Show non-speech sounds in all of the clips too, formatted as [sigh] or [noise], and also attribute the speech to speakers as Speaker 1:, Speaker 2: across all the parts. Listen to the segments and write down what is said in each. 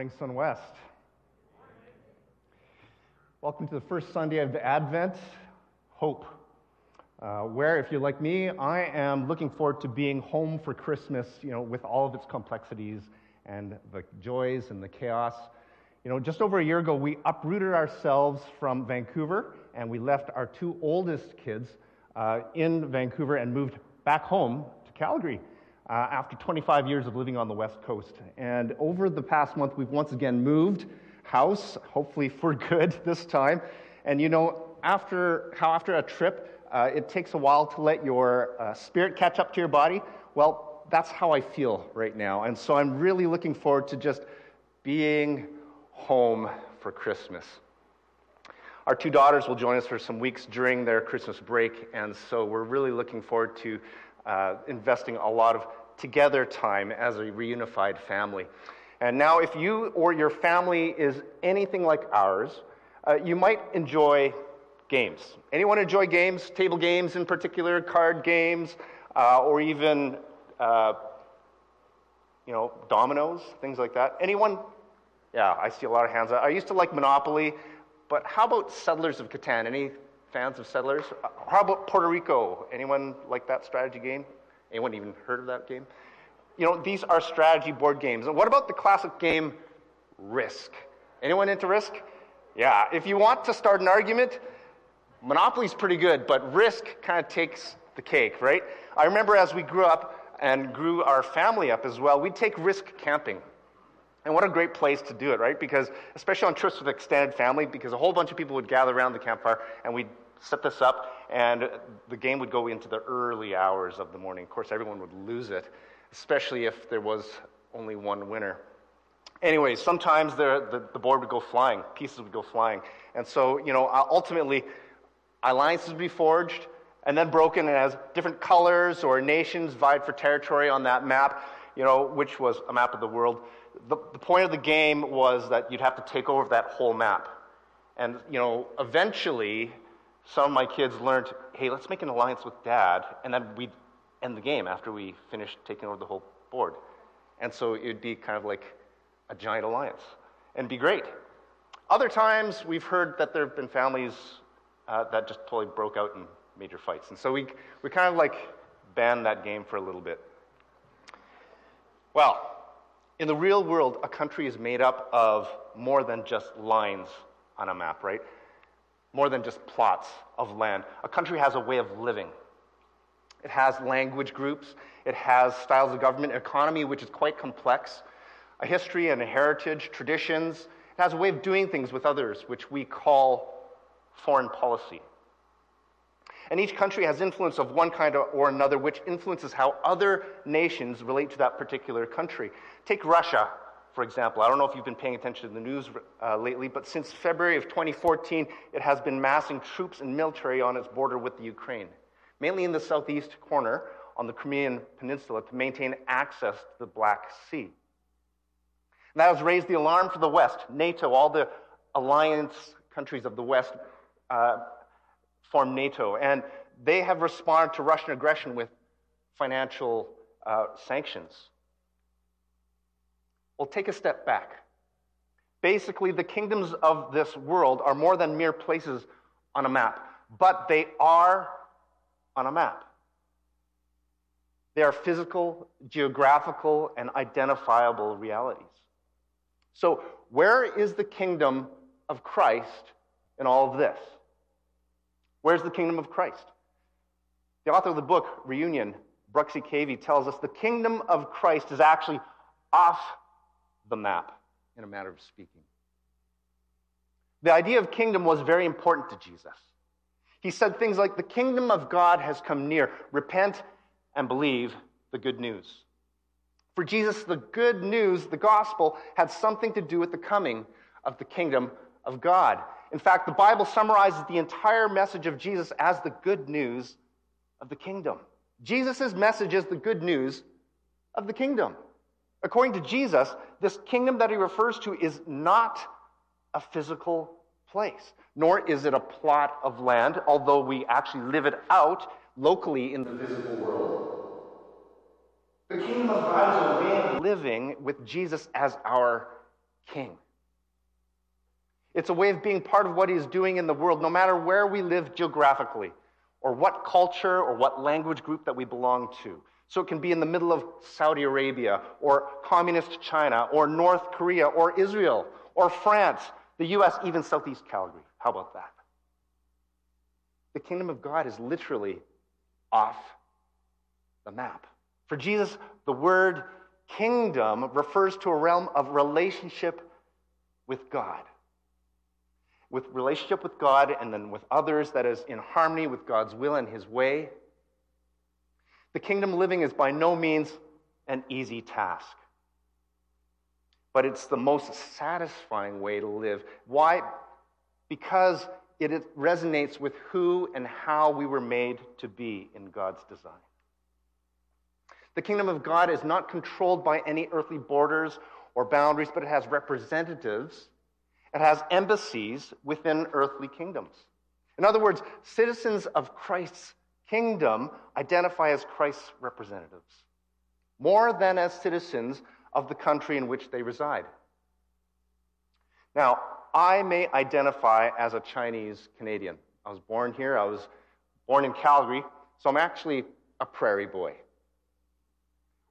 Speaker 1: morning, Sunwest. Welcome to the first Sunday of Advent, Hope, uh, where, if you're like me, I am looking forward to being home for Christmas, you know, with all of its complexities and the joys and the chaos. You know, just over a year ago, we uprooted ourselves from Vancouver and we left our two oldest kids uh, in Vancouver and moved back home to Calgary uh, after 25 years of living on the West Coast. And over the past month, we've once again moved house, hopefully for good [laughs] this time. And you know, after how after a trip, uh, it takes a while to let your uh, spirit catch up to your body. Well, that's how I feel right now. And so I'm really looking forward to just being home for Christmas. Our two daughters will join us for some weeks during their Christmas break, and so we're really looking forward to uh, investing a lot of together time as a reunified family. And now, if you or your family is anything like ours, uh, you might enjoy games. Anyone enjoy games? Table games in particular, card games, uh, or even, uh, you know, dominoes, things like that. Anyone? Yeah, I see a lot of hands. I used to like Monopoly, but how about Settlers of Catan? Any fans of Settlers? Uh, how about Puerto Rico? Anyone like that strategy game? Anyone even heard of that game? You know, these are strategy board games. And what about the classic game Risk? Anyone into Risk? Yeah, if you want to start an argument, Monopoly's pretty good, but Risk kind of takes the cake, right? I remember as we grew up and grew our family up as well, we'd take Risk camping. And what a great place to do it, right? Because, especially on trips with extended family, because a whole bunch of people would gather around the campfire and we'd set this up, and the game would go into the early hours of the morning. Of course, everyone would lose it, especially if there was only one winner. Anyway, sometimes the, the, the board would go flying, pieces would go flying. And so, you know, uh, ultimately, alliances would be forged and then broken as different colors or nations vied for territory on that map, you know, which was a map of the world. The, the point of the game was that you'd have to take over that whole map. And, you know, eventually, some of my kids learned, hey, let's make an alliance with dad, and then we'd end the game after we finished taking over the whole board. And so it'd be kind of like a giant alliance and be great. Other times, we've heard that there have been families uh, that just totally broke out in major fights. And so we, we kind of like banned that game for a little bit. Well, in the real world, a country is made up of more than just lines on a map, right? More than just plots of land. A country has a way of living. It has language groups, it has styles of government, economy, which is quite complex, a history and a heritage, traditions. It has a way of doing things with others, which we call foreign policy. And each country has influence of one kind or another, which influences how other nations relate to that particular country. Take Russia, for example, I don't know if you've been paying attention to the news uh, lately, but since February of 2014, it has been massing troops and military on its border with the Ukraine, mainly in the southeast corner on the Crimean Peninsula to maintain access to the Black Sea. And that has raised the alarm for the West. NATO, all the alliance countries of the West uh, form NATO, and they have responded to Russian aggression with financial uh, sanctions. Well, take a step back. Basically, the kingdoms of this world are more than mere places on a map, but they are on a map. They are physical, geographical, and identifiable realities. So, where is the kingdom of Christ in all of this? Where's the kingdom of Christ? The author of the book, Reunion, Bruxy Cavey, tells us the kingdom of Christ is actually off the map, in a matter of speaking. The idea of kingdom was very important to Jesus. He said things like, The kingdom of God has come near. Repent and believe the good news. For Jesus, the good news, the gospel, had something to do with the coming of the kingdom of God. In fact, the Bible summarizes the entire message of Jesus as the good news of the kingdom. Jesus' message is the good news of the kingdom. According to Jesus, this kingdom that he refers to is not a physical place, nor is it a plot of land, although we actually live it out locally in the visible world. The kingdom of God is a way of living with Jesus as our king. It's a way of being part of what he's doing in the world, no matter where we live geographically, or what culture or what language group that we belong to. So it can be in the middle of Saudi Arabia, or communist China, or North Korea, or Israel, or France, the US, even Southeast Calgary. How about that? The kingdom of God is literally off the map. For Jesus, the word kingdom refers to a realm of relationship with God. With relationship with God and then with others that is in harmony with God's will and his way. The kingdom living is by no means an easy task, but it's the most satisfying way to live. Why? Because it resonates with who and how we were made to be in God's design. The kingdom of God is not controlled by any earthly borders or boundaries, but it has representatives, it has embassies within earthly kingdoms. In other words, citizens of Christ's kingdom identify as Christ's representatives, more than as citizens of the country in which they reside. Now, I may identify as a Chinese Canadian. I was born here, I was born in Calgary, so I'm actually a prairie boy.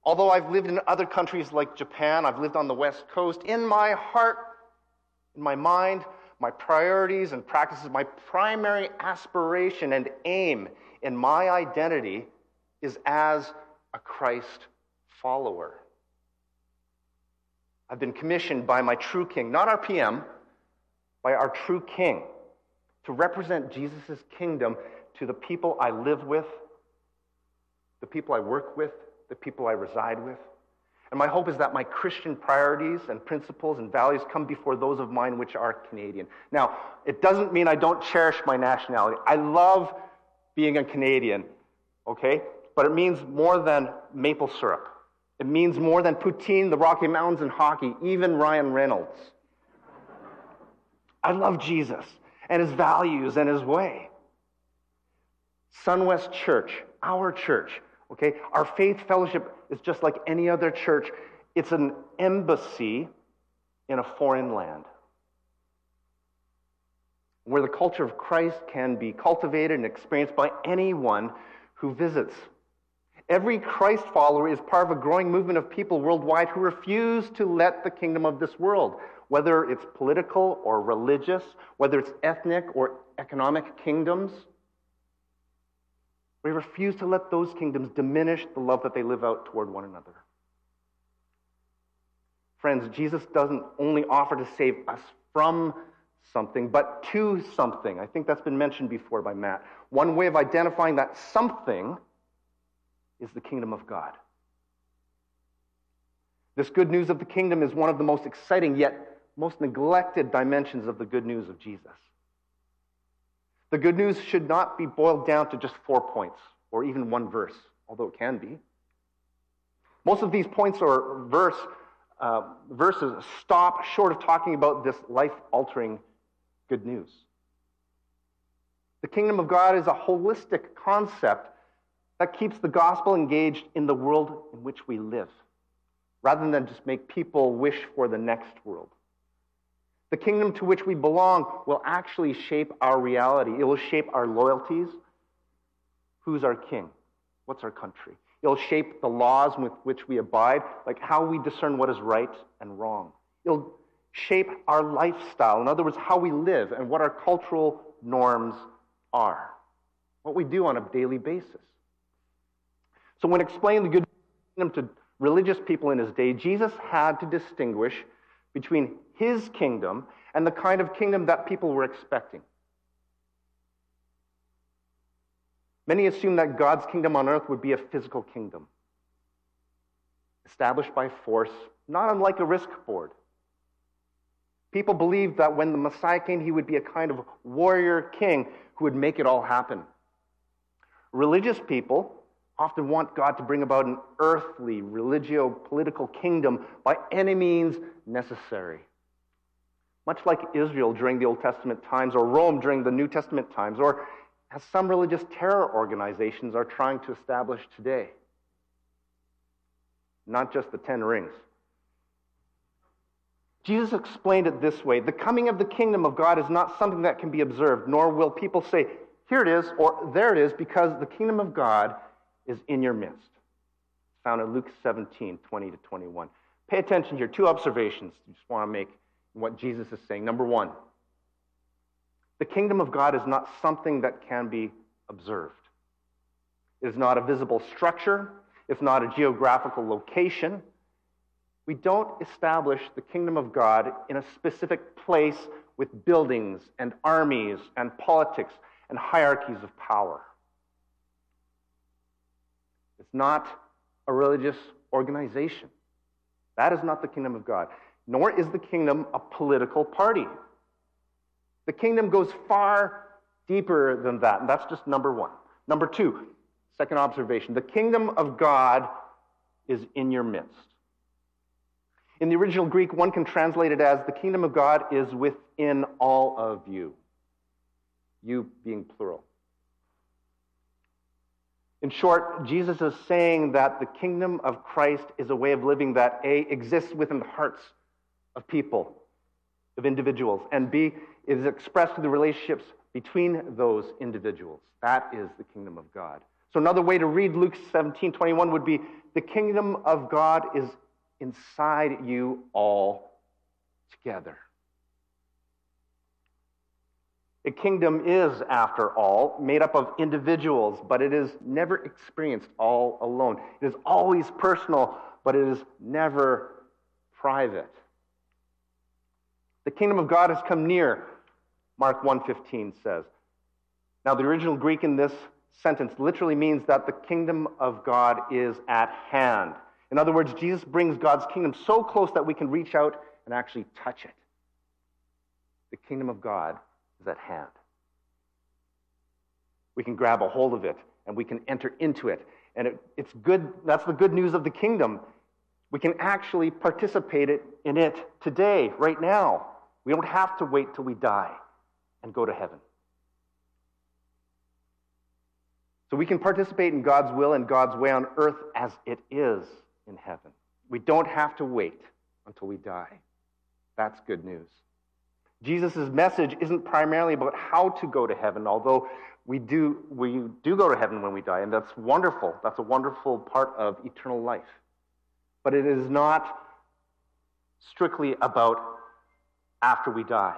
Speaker 1: Although I've lived in other countries like Japan, I've lived on the West Coast, in my heart, in my mind, my priorities and practices, my primary aspiration and aim in my identity is as a Christ follower. I've been commissioned by my true king, not our PM, by our true king, to represent Jesus' kingdom to the people I live with, the people I work with, the people I reside with. And my hope is that my Christian priorities and principles and values come before those of mine which are Canadian. Now, it doesn't mean I don't cherish my nationality. I love being a Canadian, okay? But it means more than maple syrup. It means more than poutine, the Rocky Mountains, and hockey, even Ryan Reynolds. I love Jesus and his values and his way. Sunwest Church, our church, okay? Our faith fellowship is just like any other church. It's an embassy in a foreign land where the culture of Christ can be cultivated and experienced by anyone who visits. Every Christ follower is part of a growing movement of people worldwide who refuse to let the kingdom of this world, whether it's political or religious, whether it's ethnic or economic kingdoms, we refuse to let those kingdoms diminish the love that they live out toward one another. Friends, Jesus doesn't only offer to save us from something, but to something. I think that's been mentioned before by Matt. One way of identifying that something is the kingdom of God. This good news of the kingdom is one of the most exciting yet most neglected dimensions of the good news of Jesus. The good news should not be boiled down to just four points or even one verse, although it can be. Most of these points or verse, uh, verses stop short of talking about this life altering good news. The kingdom of God is a holistic concept that keeps the gospel engaged in the world in which we live, rather than just make people wish for the next world. The kingdom to which we belong will actually shape our reality. It will shape our loyalties. Who's our king? What's our country? It'll shape the laws with which we abide, like how we discern what is right and wrong. It'll shape our lifestyle. In other words, how we live and what our cultural norms are, what we do on a daily basis. So, when explaining the good kingdom to religious people in his day, Jesus had to distinguish between his kingdom and the kind of kingdom that people were expecting. Many assume that God's kingdom on earth would be a physical kingdom, established by force, not unlike a risk board. People believed that when the Messiah came, he would be a kind of warrior king who would make it all happen. Religious people often want God to bring about an earthly, religio political kingdom by any means necessary. Much like Israel during the Old Testament times, or Rome during the New Testament times, or as some religious terror organizations are trying to establish today. Not just the Ten Rings. Jesus explained it this way The coming of the kingdom of God is not something that can be observed, nor will people say, Here it is, or there it is, because the kingdom of God is in your midst. Found in Luke 17 20 to 21. Pay attention here. Two observations you just want to make what Jesus is saying. Number one, the kingdom of God is not something that can be observed. It is not a visible structure, it's not a geographical location. We don't establish the kingdom of God in a specific place with buildings and armies and politics and hierarchies of power. It's not a religious organization. That is not the kingdom of God. Nor is the kingdom a political party. The kingdom goes far deeper than that, and that's just number one. Number two, second observation the kingdom of God is in your midst. In the original Greek, one can translate it as the kingdom of God is within all of you, you being plural. In short, Jesus is saying that the kingdom of Christ is a way of living that A, exists within the hearts of people, of individuals, and B, is expressed through the relationships between those individuals. That is the kingdom of God. So another way to read Luke 17, 21 would be the kingdom of God is inside you all together. A kingdom is, after all, made up of individuals, but it is never experienced all alone. It is always personal, but it is never private. The kingdom of God has come near, Mark 1:15 says. Now the original Greek in this sentence literally means that the kingdom of God is at hand. In other words, Jesus brings God's kingdom so close that we can reach out and actually touch it. The kingdom of God is at hand. We can grab a hold of it and we can enter into it. And it, it's good, that's the good news of the kingdom. We can actually participate in it today, right now. We don't have to wait till we die and go to heaven. So we can participate in God's will and God's way on earth as it is in heaven. We don't have to wait until we die. That's good news. Jesus' message isn't primarily about how to go to heaven, although we do, we do go to heaven when we die, and that's wonderful. That's a wonderful part of eternal life. But it is not strictly about after we die.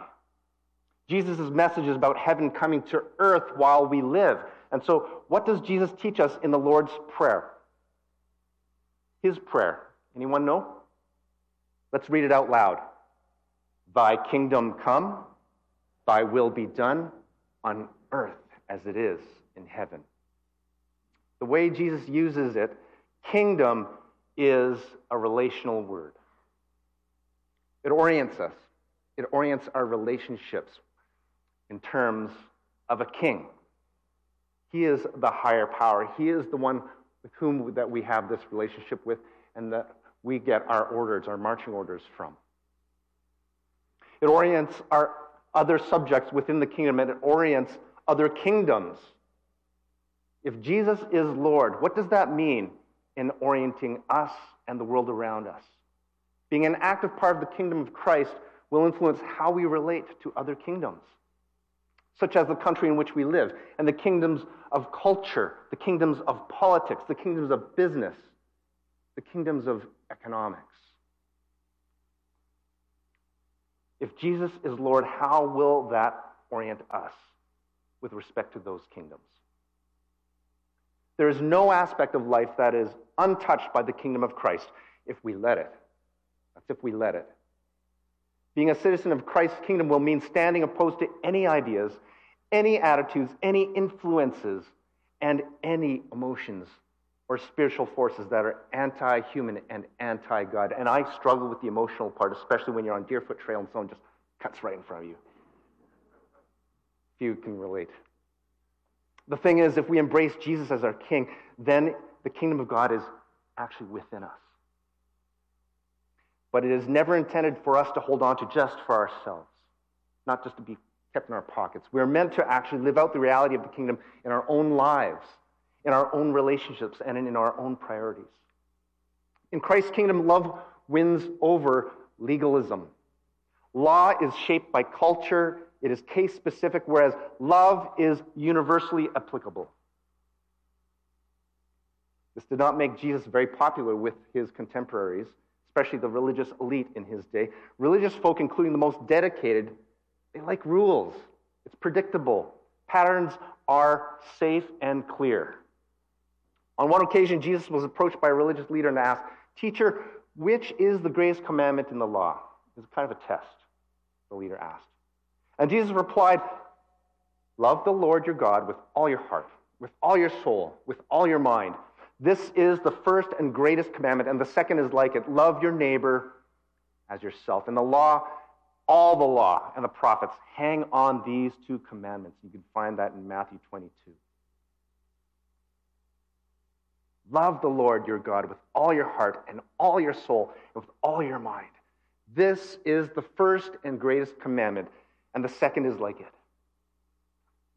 Speaker 1: Jesus' message is about heaven coming to earth while we live. And so, what does Jesus teach us in the Lord's Prayer? His prayer. Anyone know? Let's read it out loud. Thy kingdom come, thy will be done on earth as it is in heaven. The way Jesus uses it, kingdom is a relational word. It orients us, it orients our relationships in terms of a king. He is the higher power. He is the one with whom that we have this relationship with and that we get our orders, our marching orders from. It orients our other subjects within the kingdom and it orients other kingdoms. If Jesus is Lord, what does that mean in orienting us and the world around us? Being an active part of the kingdom of Christ will influence how we relate to other kingdoms, such as the country in which we live, and the kingdoms of culture, the kingdoms of politics, the kingdoms of business, the kingdoms of economics. If Jesus is Lord, how will that orient us with respect to those kingdoms? There is no aspect of life that is untouched by the kingdom of Christ if we let it. That's if we let it. Being a citizen of Christ's kingdom will mean standing opposed to any ideas, any attitudes, any influences, and any emotions or spiritual forces that are anti human and anti God. And I struggle with the emotional part, especially when you're on Deerfoot Trail and someone just cuts right in front of you. Few can relate. The thing is, if we embrace Jesus as our King, then the kingdom of God is actually within us. But it is never intended for us to hold on to just for ourselves, not just to be kept in our pockets. We're meant to actually live out the reality of the kingdom in our own lives in our own relationships and in our own priorities. In Christ's kingdom, love wins over legalism. Law is shaped by culture, it is case specific, whereas love is universally applicable. This did not make Jesus very popular with his contemporaries, especially the religious elite in his day. Religious folk, including the most dedicated, they like rules. It's predictable. Patterns are safe and clear. On one occasion, Jesus was approached by a religious leader and asked, Teacher, which is the greatest commandment in the law? It was kind of a test, the leader asked. And Jesus replied, Love the Lord your God with all your heart, with all your soul, with all your mind. This is the first and greatest commandment, and the second is like it love your neighbor as yourself. And the law, all the law and the prophets hang on these two commandments. You can find that in Matthew 22. Love the Lord your God with all your heart and all your soul and with all your mind. This is the first and greatest commandment, and the second is like it.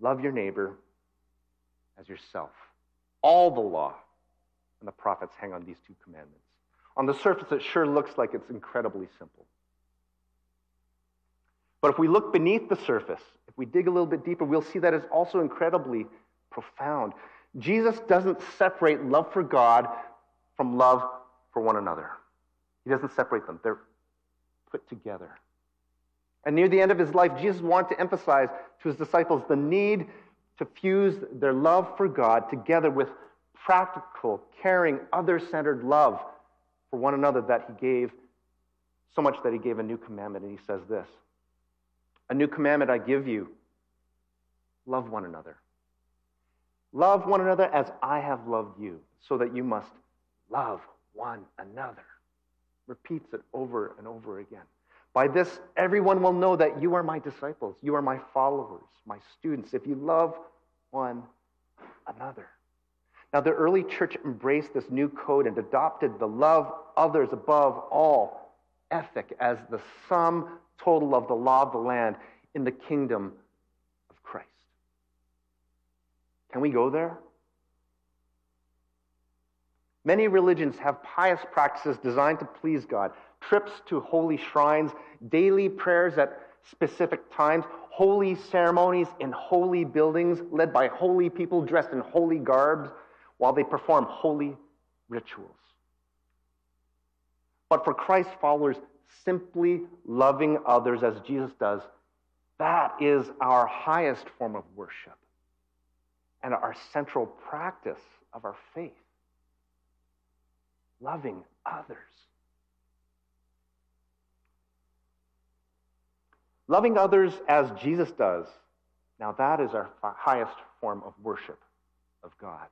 Speaker 1: Love your neighbor as yourself. All the law and the prophets hang on these two commandments. On the surface, it sure looks like it's incredibly simple. But if we look beneath the surface, if we dig a little bit deeper, we'll see that it's also incredibly profound. Jesus doesn't separate love for God from love for one another. He doesn't separate them, they're put together. And near the end of his life, Jesus wanted to emphasize to his disciples the need to fuse their love for God together with practical, caring, other centered love for one another that he gave, so much that he gave a new commandment. And he says this A new commandment I give you love one another. Love one another as I have loved you, so that you must love one another. Repeats it over and over again. By this, everyone will know that you are my disciples. You are my followers, my students, if you love one another. Now, the early church embraced this new code and adopted the love others above all ethic as the sum total of the law of the land in the kingdom of Christ. can we go there? Many religions have pious practices designed to please God trips to holy shrines, daily prayers at specific times, holy ceremonies in holy buildings led by holy people dressed in holy garbs while they perform holy rituals. But for Christ's followers, simply loving others as Jesus does, that is our highest form of worship and our central practice of our faith loving others. Loving others as Jesus does, now that is our highest form of worship of God.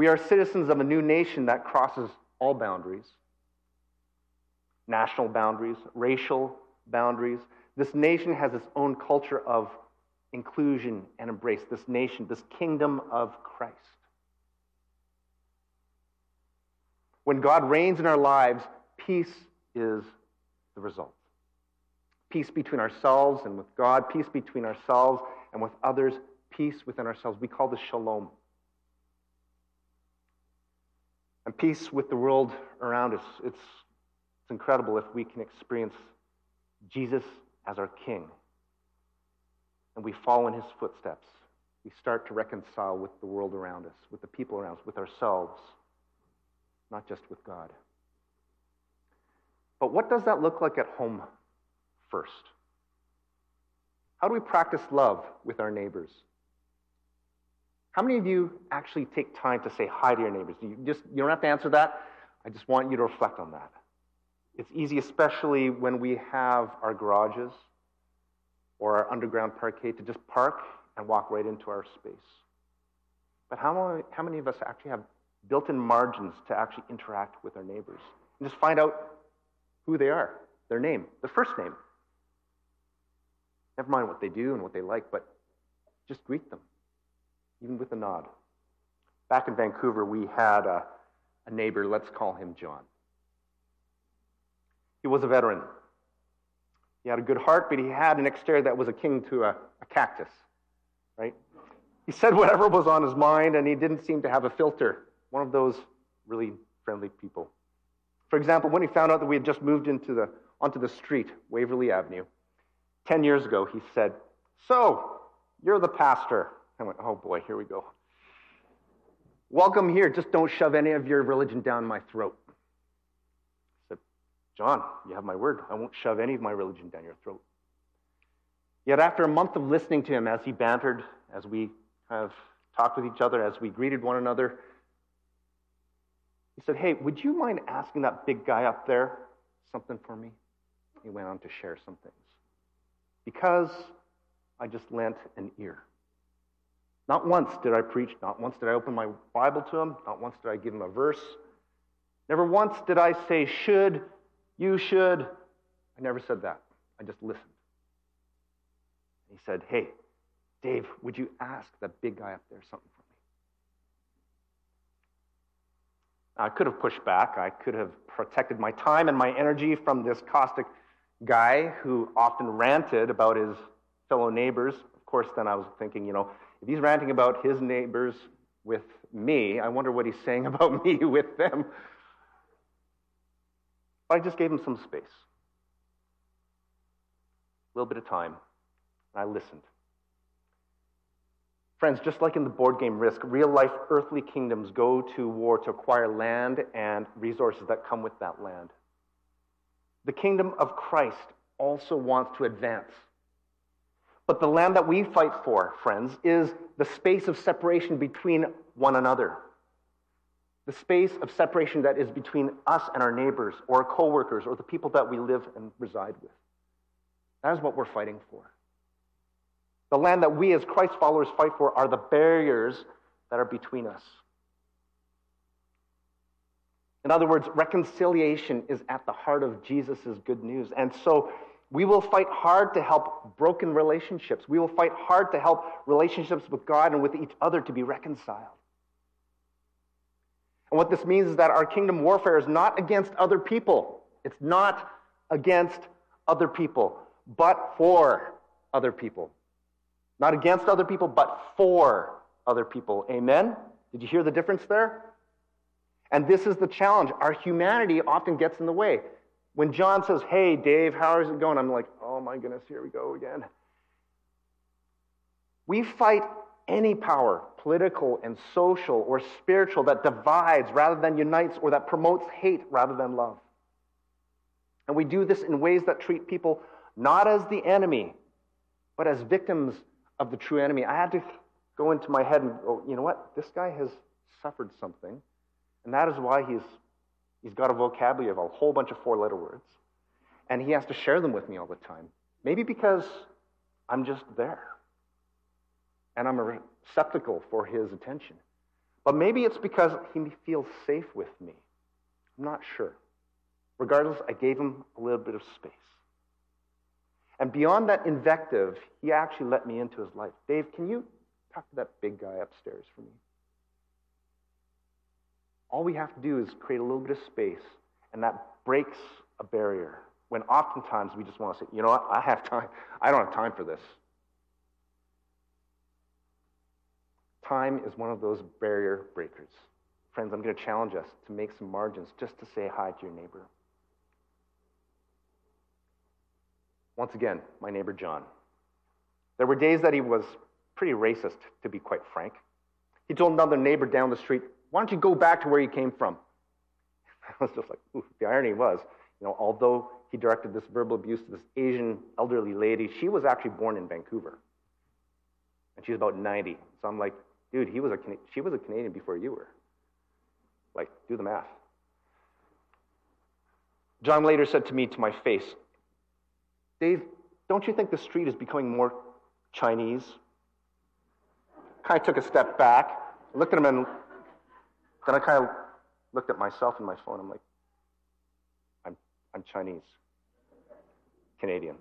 Speaker 1: We are citizens of a new nation that crosses all boundaries national boundaries, racial boundaries. This nation has its own culture of inclusion and embrace, this nation, this kingdom of Christ. When God reigns in our lives, peace is the result. Peace between ourselves and with God, peace between ourselves and with others, peace within ourselves. We call this shalom. And peace with the world around us. It's, it's incredible if we can experience Jesus as our King and we follow in his footsteps, we start to reconcile with the world around us, with the people around us, with ourselves, not just with God. But what does that look like at home first? How do we practice love with our neighbors? How many of you actually take time to say hi to your neighbors? You just you don't have to answer that. I just want you to reflect on that. It's easy, especially when we have our garages or our underground parkade to just park and walk right into our space. But how how many of us actually have built in margins to actually interact with our neighbors and just find out who they are, their name, their first name? Never mind what they do and what they like, but just greet them, even with a nod. Back in Vancouver, we had a, a neighbor, let's call him John. He was a veteran. He had a good heart, but he had an exterior that was akin to a, a cactus, right? He said whatever was on his mind, and he didn't seem to have a filter. One of those really friendly people. For example, when he found out that we had just moved into the onto the street, Waverly Avenue. Ten years ago, he said, So, you're the pastor. I went, Oh boy, here we go. Welcome here. Just don't shove any of your religion down my throat. I said, John, you have my word. I won't shove any of my religion down your throat. Yet after a month of listening to him as he bantered, as we kind of talked with each other, as we greeted one another, he said, Hey, would you mind asking that big guy up there something for me? He went on to share some things. Because I just lent an ear. Not once did I preach, not once did I open my Bible to him, not once did I give him a verse. Never once did I say, should, you should. I never said that. I just listened. He said, Hey, Dave, would you ask that big guy up there something for me? I could have pushed back. I could have protected my time and my energy from this caustic guy who often ranted about his fellow neighbors. Of course, then I was thinking, you know, if he's ranting about his neighbors with me, I wonder what he's saying [laughs] about me with them. I just gave him some space, a little bit of time, and I listened. Friends, just like in the board game Risk, real life earthly kingdoms go to war to acquire land and resources that come with that land. The kingdom of Christ also wants to advance. But the land that we fight for, friends, is the space of separation between one another. The space of separation that is between us and our neighbors or our coworkers or the people that we live and reside with. That is what we're fighting for. The land that we as Christ followers fight for are the barriers that are between us. In other words, reconciliation is at the heart of Jesus' good news. And so we will fight hard to help broken relationships. We will fight hard to help relationships with God and with each other to be reconciled. And what this means is that our kingdom warfare is not against other people. It's not against other people, but for other people. Not against other people, but for other people. Amen? Did you hear the difference there? And this is the challenge. Our humanity often gets in the way. When John says, Hey, Dave, how is it going? I'm like, Oh my goodness, here we go again. We fight any power, political and social or spiritual, that divides rather than unites or that promotes hate rather than love. And we do this in ways that treat people not as the enemy, but as victims of the true enemy. I had to go into my head and go, you know what? This guy has suffered something, and that is why he's, he's got a vocabulary of a whole bunch of four letter words, and he has to share them with me all the time. Maybe because I'm just there, and I'm a receptacle for his attention. But maybe it's because he feels safe with me. I'm not sure. Regardless, I gave him a little bit of space. And beyond that invective, he actually let me into his life. Dave, can you talk to that big guy upstairs for me? All we have to do is create a little bit of space, and that breaks a barrier. When oftentimes we just want to say, you know what, I have time. I don't have time for this. Time is one of those barrier breakers. Friends, I'm going to challenge us to make some margins just to say hi to your neighbor. Once again, my neighbor John. There were days that he was pretty racist, to be quite frank. He told another neighbor down the street, Why don't you go back to where you came from? [laughs] I was just like. The irony was, you know, although he directed this verbal abuse to this Asian elderly lady, she was actually born in Vancouver. And she's about 90. So I'm like, dude, he was a, she was a Canadian before you were. Like, do the math. John later said to me to my face, Dave, don't you think the street is becoming more Chinese? Kind of took a step back, looked at him, and then I kind of looked at myself and my phone. I'm like, I'm, I'm Chinese, Canadian.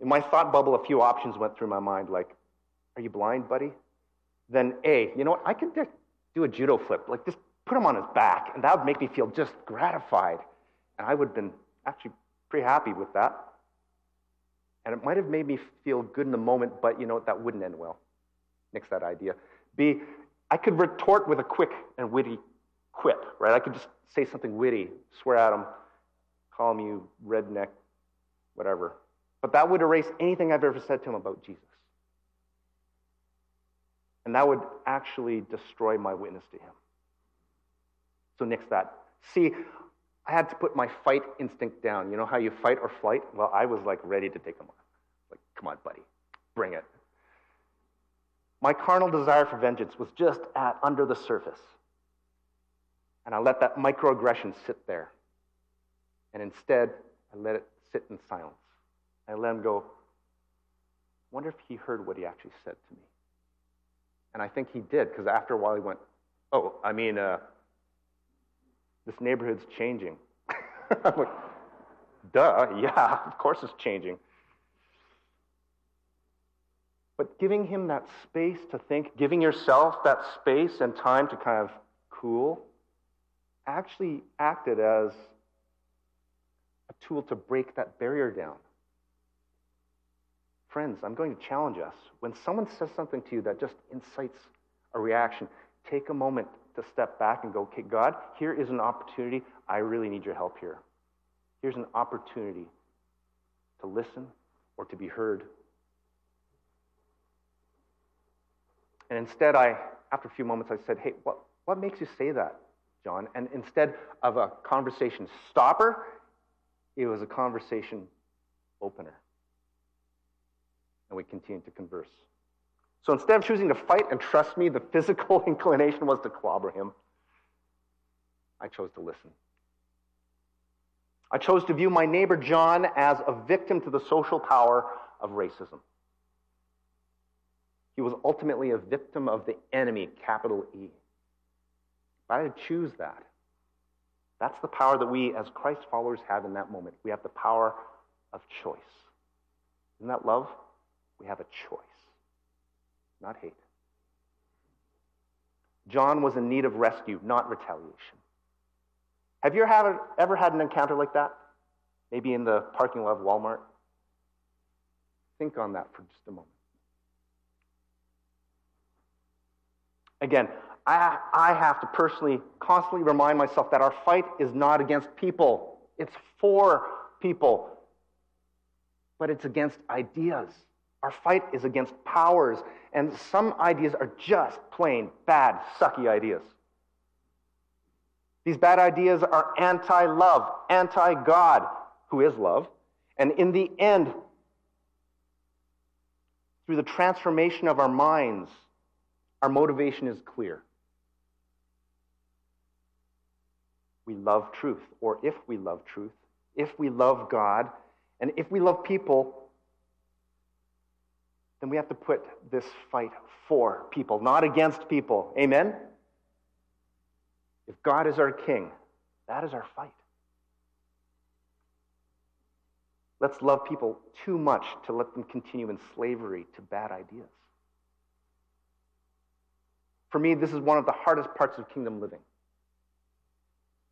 Speaker 1: In my thought bubble, a few options went through my mind, like, are you blind, buddy? Then A, you know what? I could do a judo flip, like just put him on his back, and that would make me feel just gratified. And I would have been actually pretty happy with that. And it might have made me feel good in the moment, but you know, what? that wouldn't end well. Nix that idea. I could retort with a quick and witty quip, right? I could just say something witty, swear at him, call him you redneck, whatever. But that would erase anything I've ever said to him about Jesus. And that would actually destroy my witness to him. So nix that. See, I had to put my fight instinct down. You know how you fight or flight? Well, I was like ready to take him on. Like, come on, buddy, bring it. My carnal desire for vengeance was just at under the surface. And I let that microaggression sit there. And instead, I let it sit in silence. I let him go, wonder if he heard what he actually said to me. And I think he did, because after a while he went, Oh, I mean, uh, this neighborhood's changing. [laughs] I'm like, Duh, yeah, of course it's changing. But giving him that space to think, giving yourself that space and time to kind of cool, actually acted as a tool to break that barrier down. Friends, I'm going to challenge us. When someone says something to you that just incites a reaction, take a moment to step back and go, okay, God, here is an opportunity. I really need your help here. Here's an opportunity to listen or to be heard. And instead, I, after a few moments, I said, hey, what, what makes you say that, John? And instead of a conversation stopper, it was a conversation opener and we continued to converse. So instead of choosing to fight and trust me, the [laughs] physical inclination was to clobber him. I chose to listen. I chose to view my neighbor John as a victim to the social power of racism. He was ultimately a victim of the enemy, capital E. But I had to choose that. That's the power that we, as Christ followers, have in that moment. We have the power of choice. Isn't that love? We have a choice, not hate. John was in need of rescue, not retaliation. Have you ever had an encounter like that? Maybe in the parking lot of Walmart? Think on that for just a moment. Again, I, I have to personally constantly remind myself that our fight is not against people, it's for people, but it's against ideas. Our fight is against powers, and some ideas are just plain bad, sucky ideas. These bad ideas are anti love, anti God, who is love. And in the end, through the transformation of our minds, our motivation is clear. We love truth, or if we love truth, if we love God, and if we love people, then we have to put this fight for people, not against people. Amen? If God is our king, that is our fight. Let's love people too much to let them continue in slavery to bad ideas. For me, this is one of the hardest parts of kingdom living.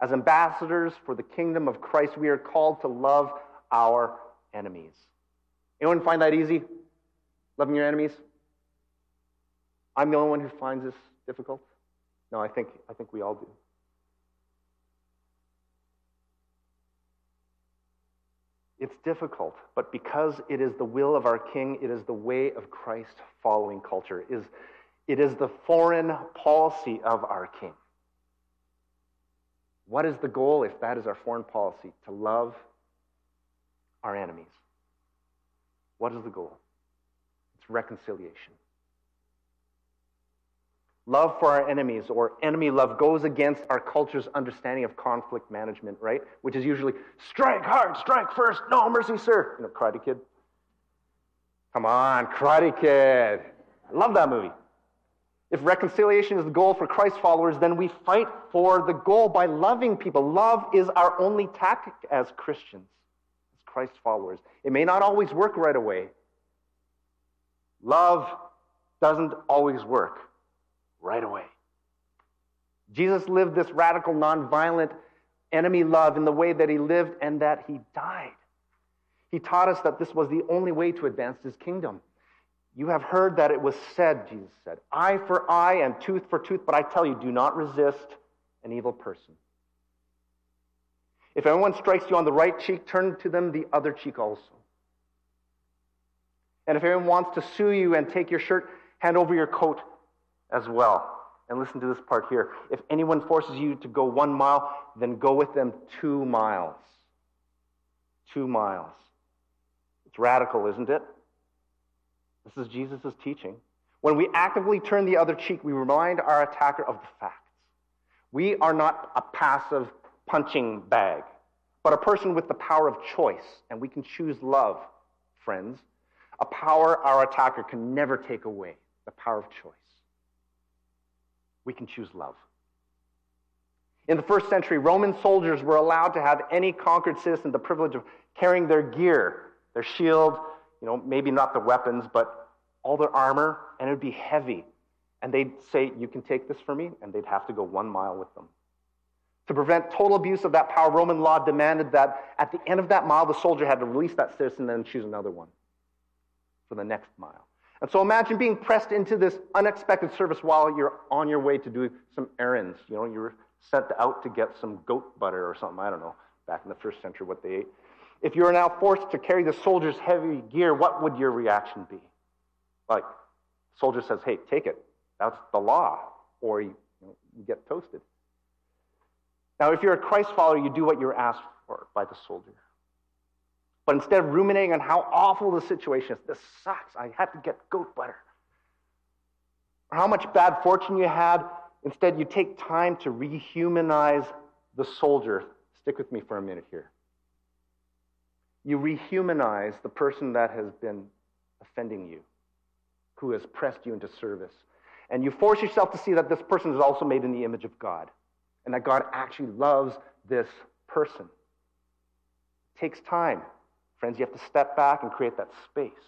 Speaker 1: As ambassadors for the kingdom of Christ, we are called to love our enemies. Anyone find that easy? Loving your enemies? I'm the only one who finds this difficult? No, I think, I think we all do. It's difficult, but because it is the will of our King, it is the way of Christ following culture. Is, it is the foreign policy of our King. What is the goal if that is our foreign policy? To love our enemies. What is the goal? It's reconciliation. Love for our enemies or enemy love goes against our culture's understanding of conflict management, right? Which is usually strike hard, strike first, no mercy, sir. You know, Karate Kid. Come on, Karate Kid. I love that movie. If reconciliation is the goal for Christ followers, then we fight for the goal by loving people. Love is our only tactic as Christians, as Christ followers. It may not always work right away, Love doesn't always work right away. Jesus lived this radical, nonviolent enemy love in the way that he lived and that he died. He taught us that this was the only way to advance his kingdom. You have heard that it was said, Jesus said, eye for eye and tooth for tooth, but I tell you, do not resist an evil person. If anyone strikes you on the right cheek, turn to them the other cheek also. And if anyone wants to sue you and take your shirt, hand over your coat as well. And listen to this part here. If anyone forces you to go one mile, then go with them two miles. Two miles. It's radical, isn't it? This is Jesus' teaching. When we actively turn the other cheek, we remind our attacker of the facts. We are not a passive punching bag, but a person with the power of choice, and we can choose love, friends. A power our attacker can never take away the power of choice. We can choose love. In the first century, Roman soldiers were allowed to have any conquered citizen the privilege of carrying their gear, their shield, you know, maybe not the weapons, but all their armor, and it would be heavy. And they'd say, You can take this for me, and they'd have to go one mile with them. To prevent total abuse of that power, Roman law demanded that at the end of that mile, the soldier had to release that citizen and choose another one for the next mile. And so imagine being pressed into this unexpected service while you're on your way to do some errands. You know, you're sent out to get some goat butter or something. I don't know, back in the first century, what they ate. If you are now forced to carry the soldier's heavy gear, what would your reaction be? Like, soldier says, hey, take it. That's the law. Or you, you get toasted. Now, if you're a Christ follower, you do what you're asked for by the soldier. But instead of ruminating on how awful the situation is, this sucks, I had to get goat butter, or how much bad fortune you had, instead you take time to rehumanize the soldier. Stick with me for a minute here. You rehumanize the person that has been offending you, who has pressed you into service. And you force yourself to see that this person is also made in the image of God and that God actually loves this person. It takes time. Friends, you have to step back and create that space.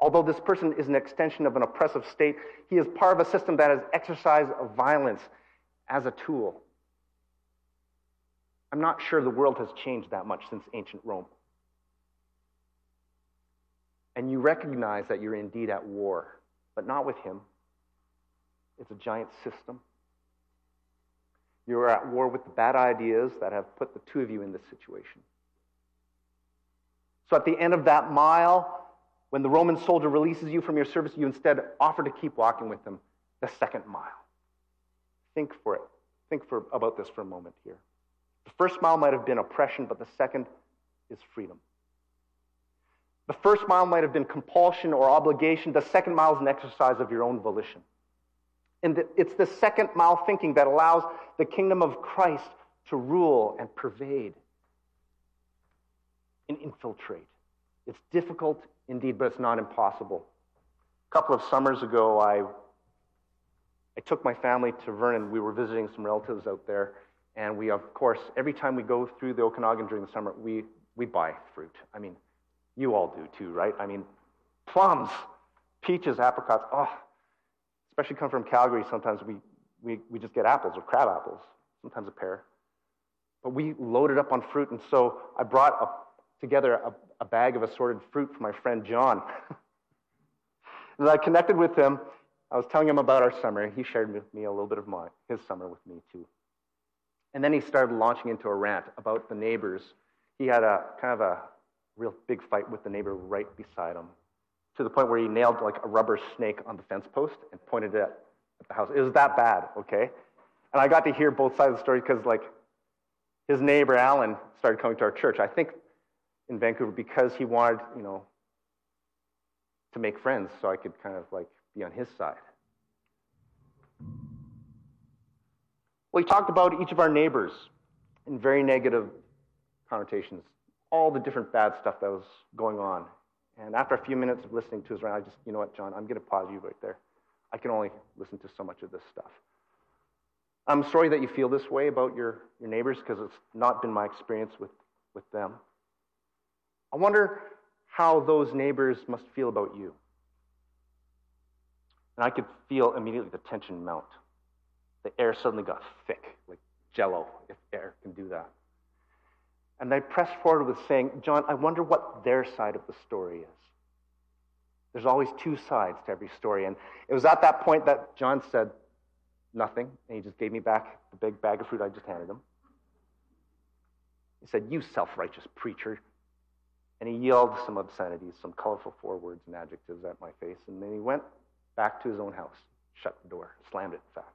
Speaker 1: Although this person is an extension of an oppressive state, he is part of a system that has exercised violence as a tool. I'm not sure the world has changed that much since ancient Rome. And you recognize that you're indeed at war, but not with him. It's a giant system. You're at war with the bad ideas that have put the two of you in this situation. So at the end of that mile, when the Roman soldier releases you from your service, you instead offer to keep walking with them the second mile. Think for it. Think for, about this for a moment here. The first mile might have been oppression, but the second is freedom. The first mile might have been compulsion or obligation. The second mile is an exercise of your own volition. And it's the second mile thinking that allows the kingdom of Christ to rule and pervade and infiltrate. It's difficult indeed, but it's not impossible. A couple of summers ago, I, I took my family to Vernon. We were visiting some relatives out there. And we, of course, every time we go through the Okanagan during the summer, we, we buy fruit. I mean, you all do too, right? I mean, plums, peaches, apricots. Oh, especially come from Calgary, sometimes we, we, we just get apples or crab apples, sometimes a pear. But we loaded up on fruit, and so I brought a, together a, a bag of assorted fruit for my friend John. [laughs] and I connected with him, I was telling him about our summer. He shared with me a little bit of my, his summer with me, too. And then he started launching into a rant about the neighbors. He had a kind of a real big fight with the neighbor right beside him to the point where he nailed like a rubber snake on the fence post and pointed it at the house. It was that bad, okay? And I got to hear both sides of the story because like his neighbor Alan started coming to our church. I think in Vancouver because he wanted, you know, to make friends so I could kind of like be on his side. Well, he talked about each of our neighbors in very negative connotations, all the different bad stuff that was going on and after a few minutes of listening to his rant, I just, you know what, John, I'm going to pause you right there. I can only listen to so much of this stuff. I'm sorry that you feel this way about your, your neighbors because it's not been my experience with, with them. I wonder how those neighbors must feel about you. And I could feel immediately the tension mount. The air suddenly got thick, like jello, if air can do that. And they pressed forward with saying, John, I wonder what their side of the story is. There's always two sides to every story. And it was at that point that John said, nothing, and he just gave me back the big bag of fruit I just handed him. He said, You self righteous preacher. And he yelled some obscenities, some colorful four words and adjectives at my face, and then he went back to his own house, shut the door, slammed it, in fact.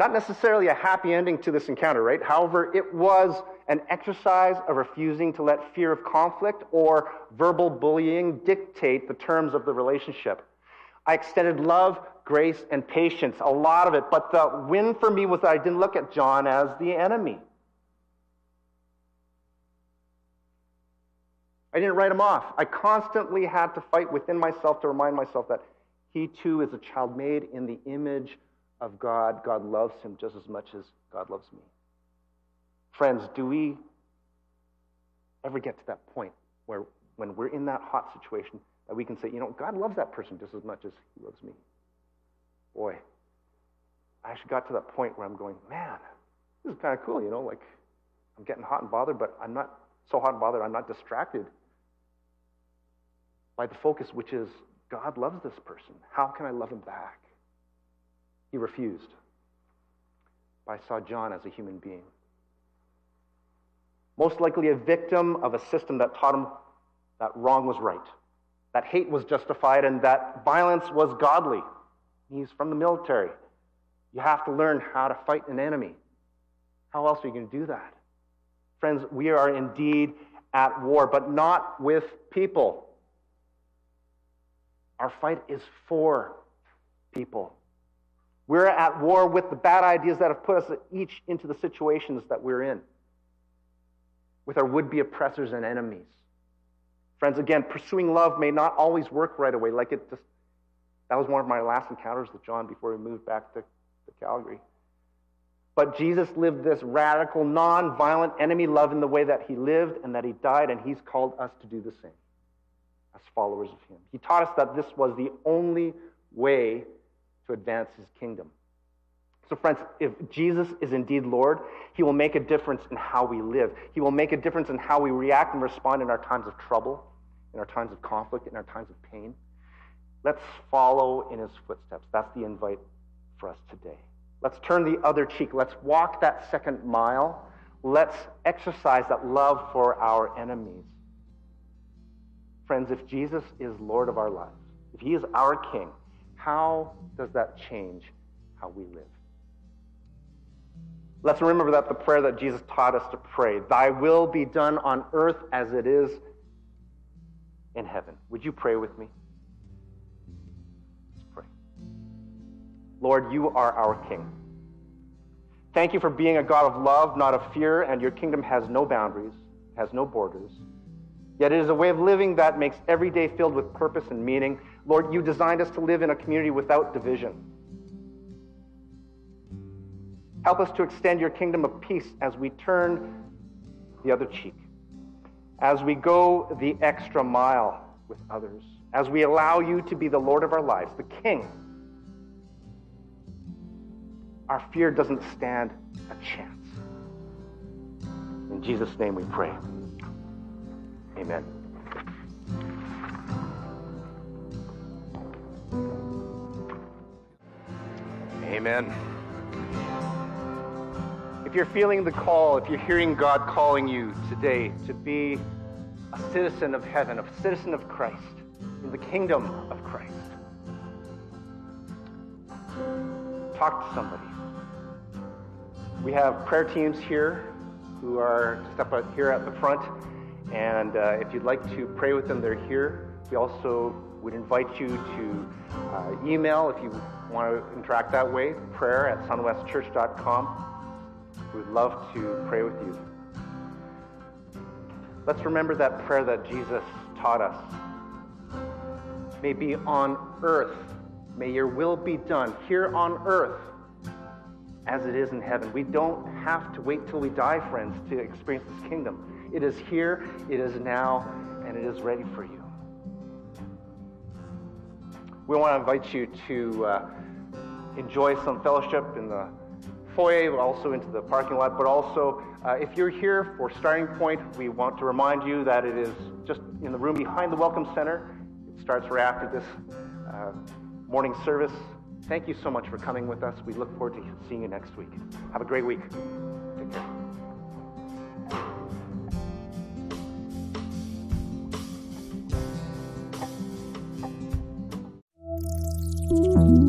Speaker 1: Not necessarily a happy ending to this encounter, right? However, it was an exercise of refusing to let fear of conflict or verbal bullying dictate the terms of the relationship. I extended love, grace, and patience, a lot of it, but the win for me was that I didn't look at John as the enemy. I didn't write him off. I constantly had to fight within myself to remind myself that he too is a child made in the image of God. God loves him just as much as God loves me. Friends, do we ever get to that point where, when we're in that hot situation, that we can say, you know, God loves that person just as much as he loves me? Boy, I actually got to that point where I'm going, man, this is kind of cool, you know, like I'm getting hot and bothered, but I'm not so hot and bothered, I'm not distracted by the focus, which is God loves this person. How can I love him back? He refused. But I saw John as a human being. Most likely a victim of a system that taught him that wrong was right, that hate was justified, and that violence was godly. He's from the military. You have to learn how to fight an enemy. How else are you going to do that? Friends, we are indeed at war, but not with people. Our fight is for people. We're at war with the bad ideas that have put us each into the situations that we're in, with our would be oppressors and enemies. Friends, again, pursuing love may not always work right away. Like it just, that was one of my last encounters with John before we moved back to, to Calgary. But Jesus lived this radical, non-violent enemy love in the way that he lived and that he died, and he's called us to do the same as followers of him. He taught us that this was the only way to advance his kingdom. So, friends, if Jesus is indeed Lord, he will make a difference in how we live. He will make a difference in how we react and respond in our times of trouble, in our times of conflict, in our times of pain. Let's follow in his footsteps. That's the invite for us today. Let's turn the other cheek. Let's walk that second mile. Let's exercise that love for our enemies. Friends, if Jesus is Lord of our lives, if he is our King, how does that change how we live? Let's remember that the prayer that Jesus taught us to pray, Thy will be done on earth as it is in heaven. Would you pray with me? Let's pray. Lord, you are our King. Thank you for being a God of love, not of fear, and your kingdom has no boundaries, has no borders. Yet it is a way of living that makes every day filled with purpose and meaning. Lord, you designed us to live in a community without division. Help us to extend your kingdom of peace as we turn the other cheek, as we go the extra mile with others, as we allow you to be the Lord of our lives, the King. Our fear doesn't stand a chance. In Jesus' name we pray. Amen. Amen. If you're feeling the call, if you're hearing God calling you today to be a citizen of heaven, a citizen of Christ, in the kingdom of Christ, talk to somebody. We have prayer teams here who are step out here at the front, and uh, if you'd like to pray with them, they're here. We also would invite you to uh, email if you want to interact that way, prayer at sunwestchurch.com. We would love to pray with you. Let's remember that prayer that Jesus taught us. May be on earth. May your will be done here on earth as it is in heaven. We don't have to wait till we die, friends, to experience this kingdom. It is here, it is now, and it is ready for you. We want to invite you to uh, enjoy some fellowship in the foyer, also into the parking lot, but also uh, if you're here for Starting Point, we want to remind you that it is just in the room behind the Welcome Center. It starts right after this uh, morning service. Thank you so much for coming with us. We look forward to seeing you next week. Have a great week. Take care. 嗯。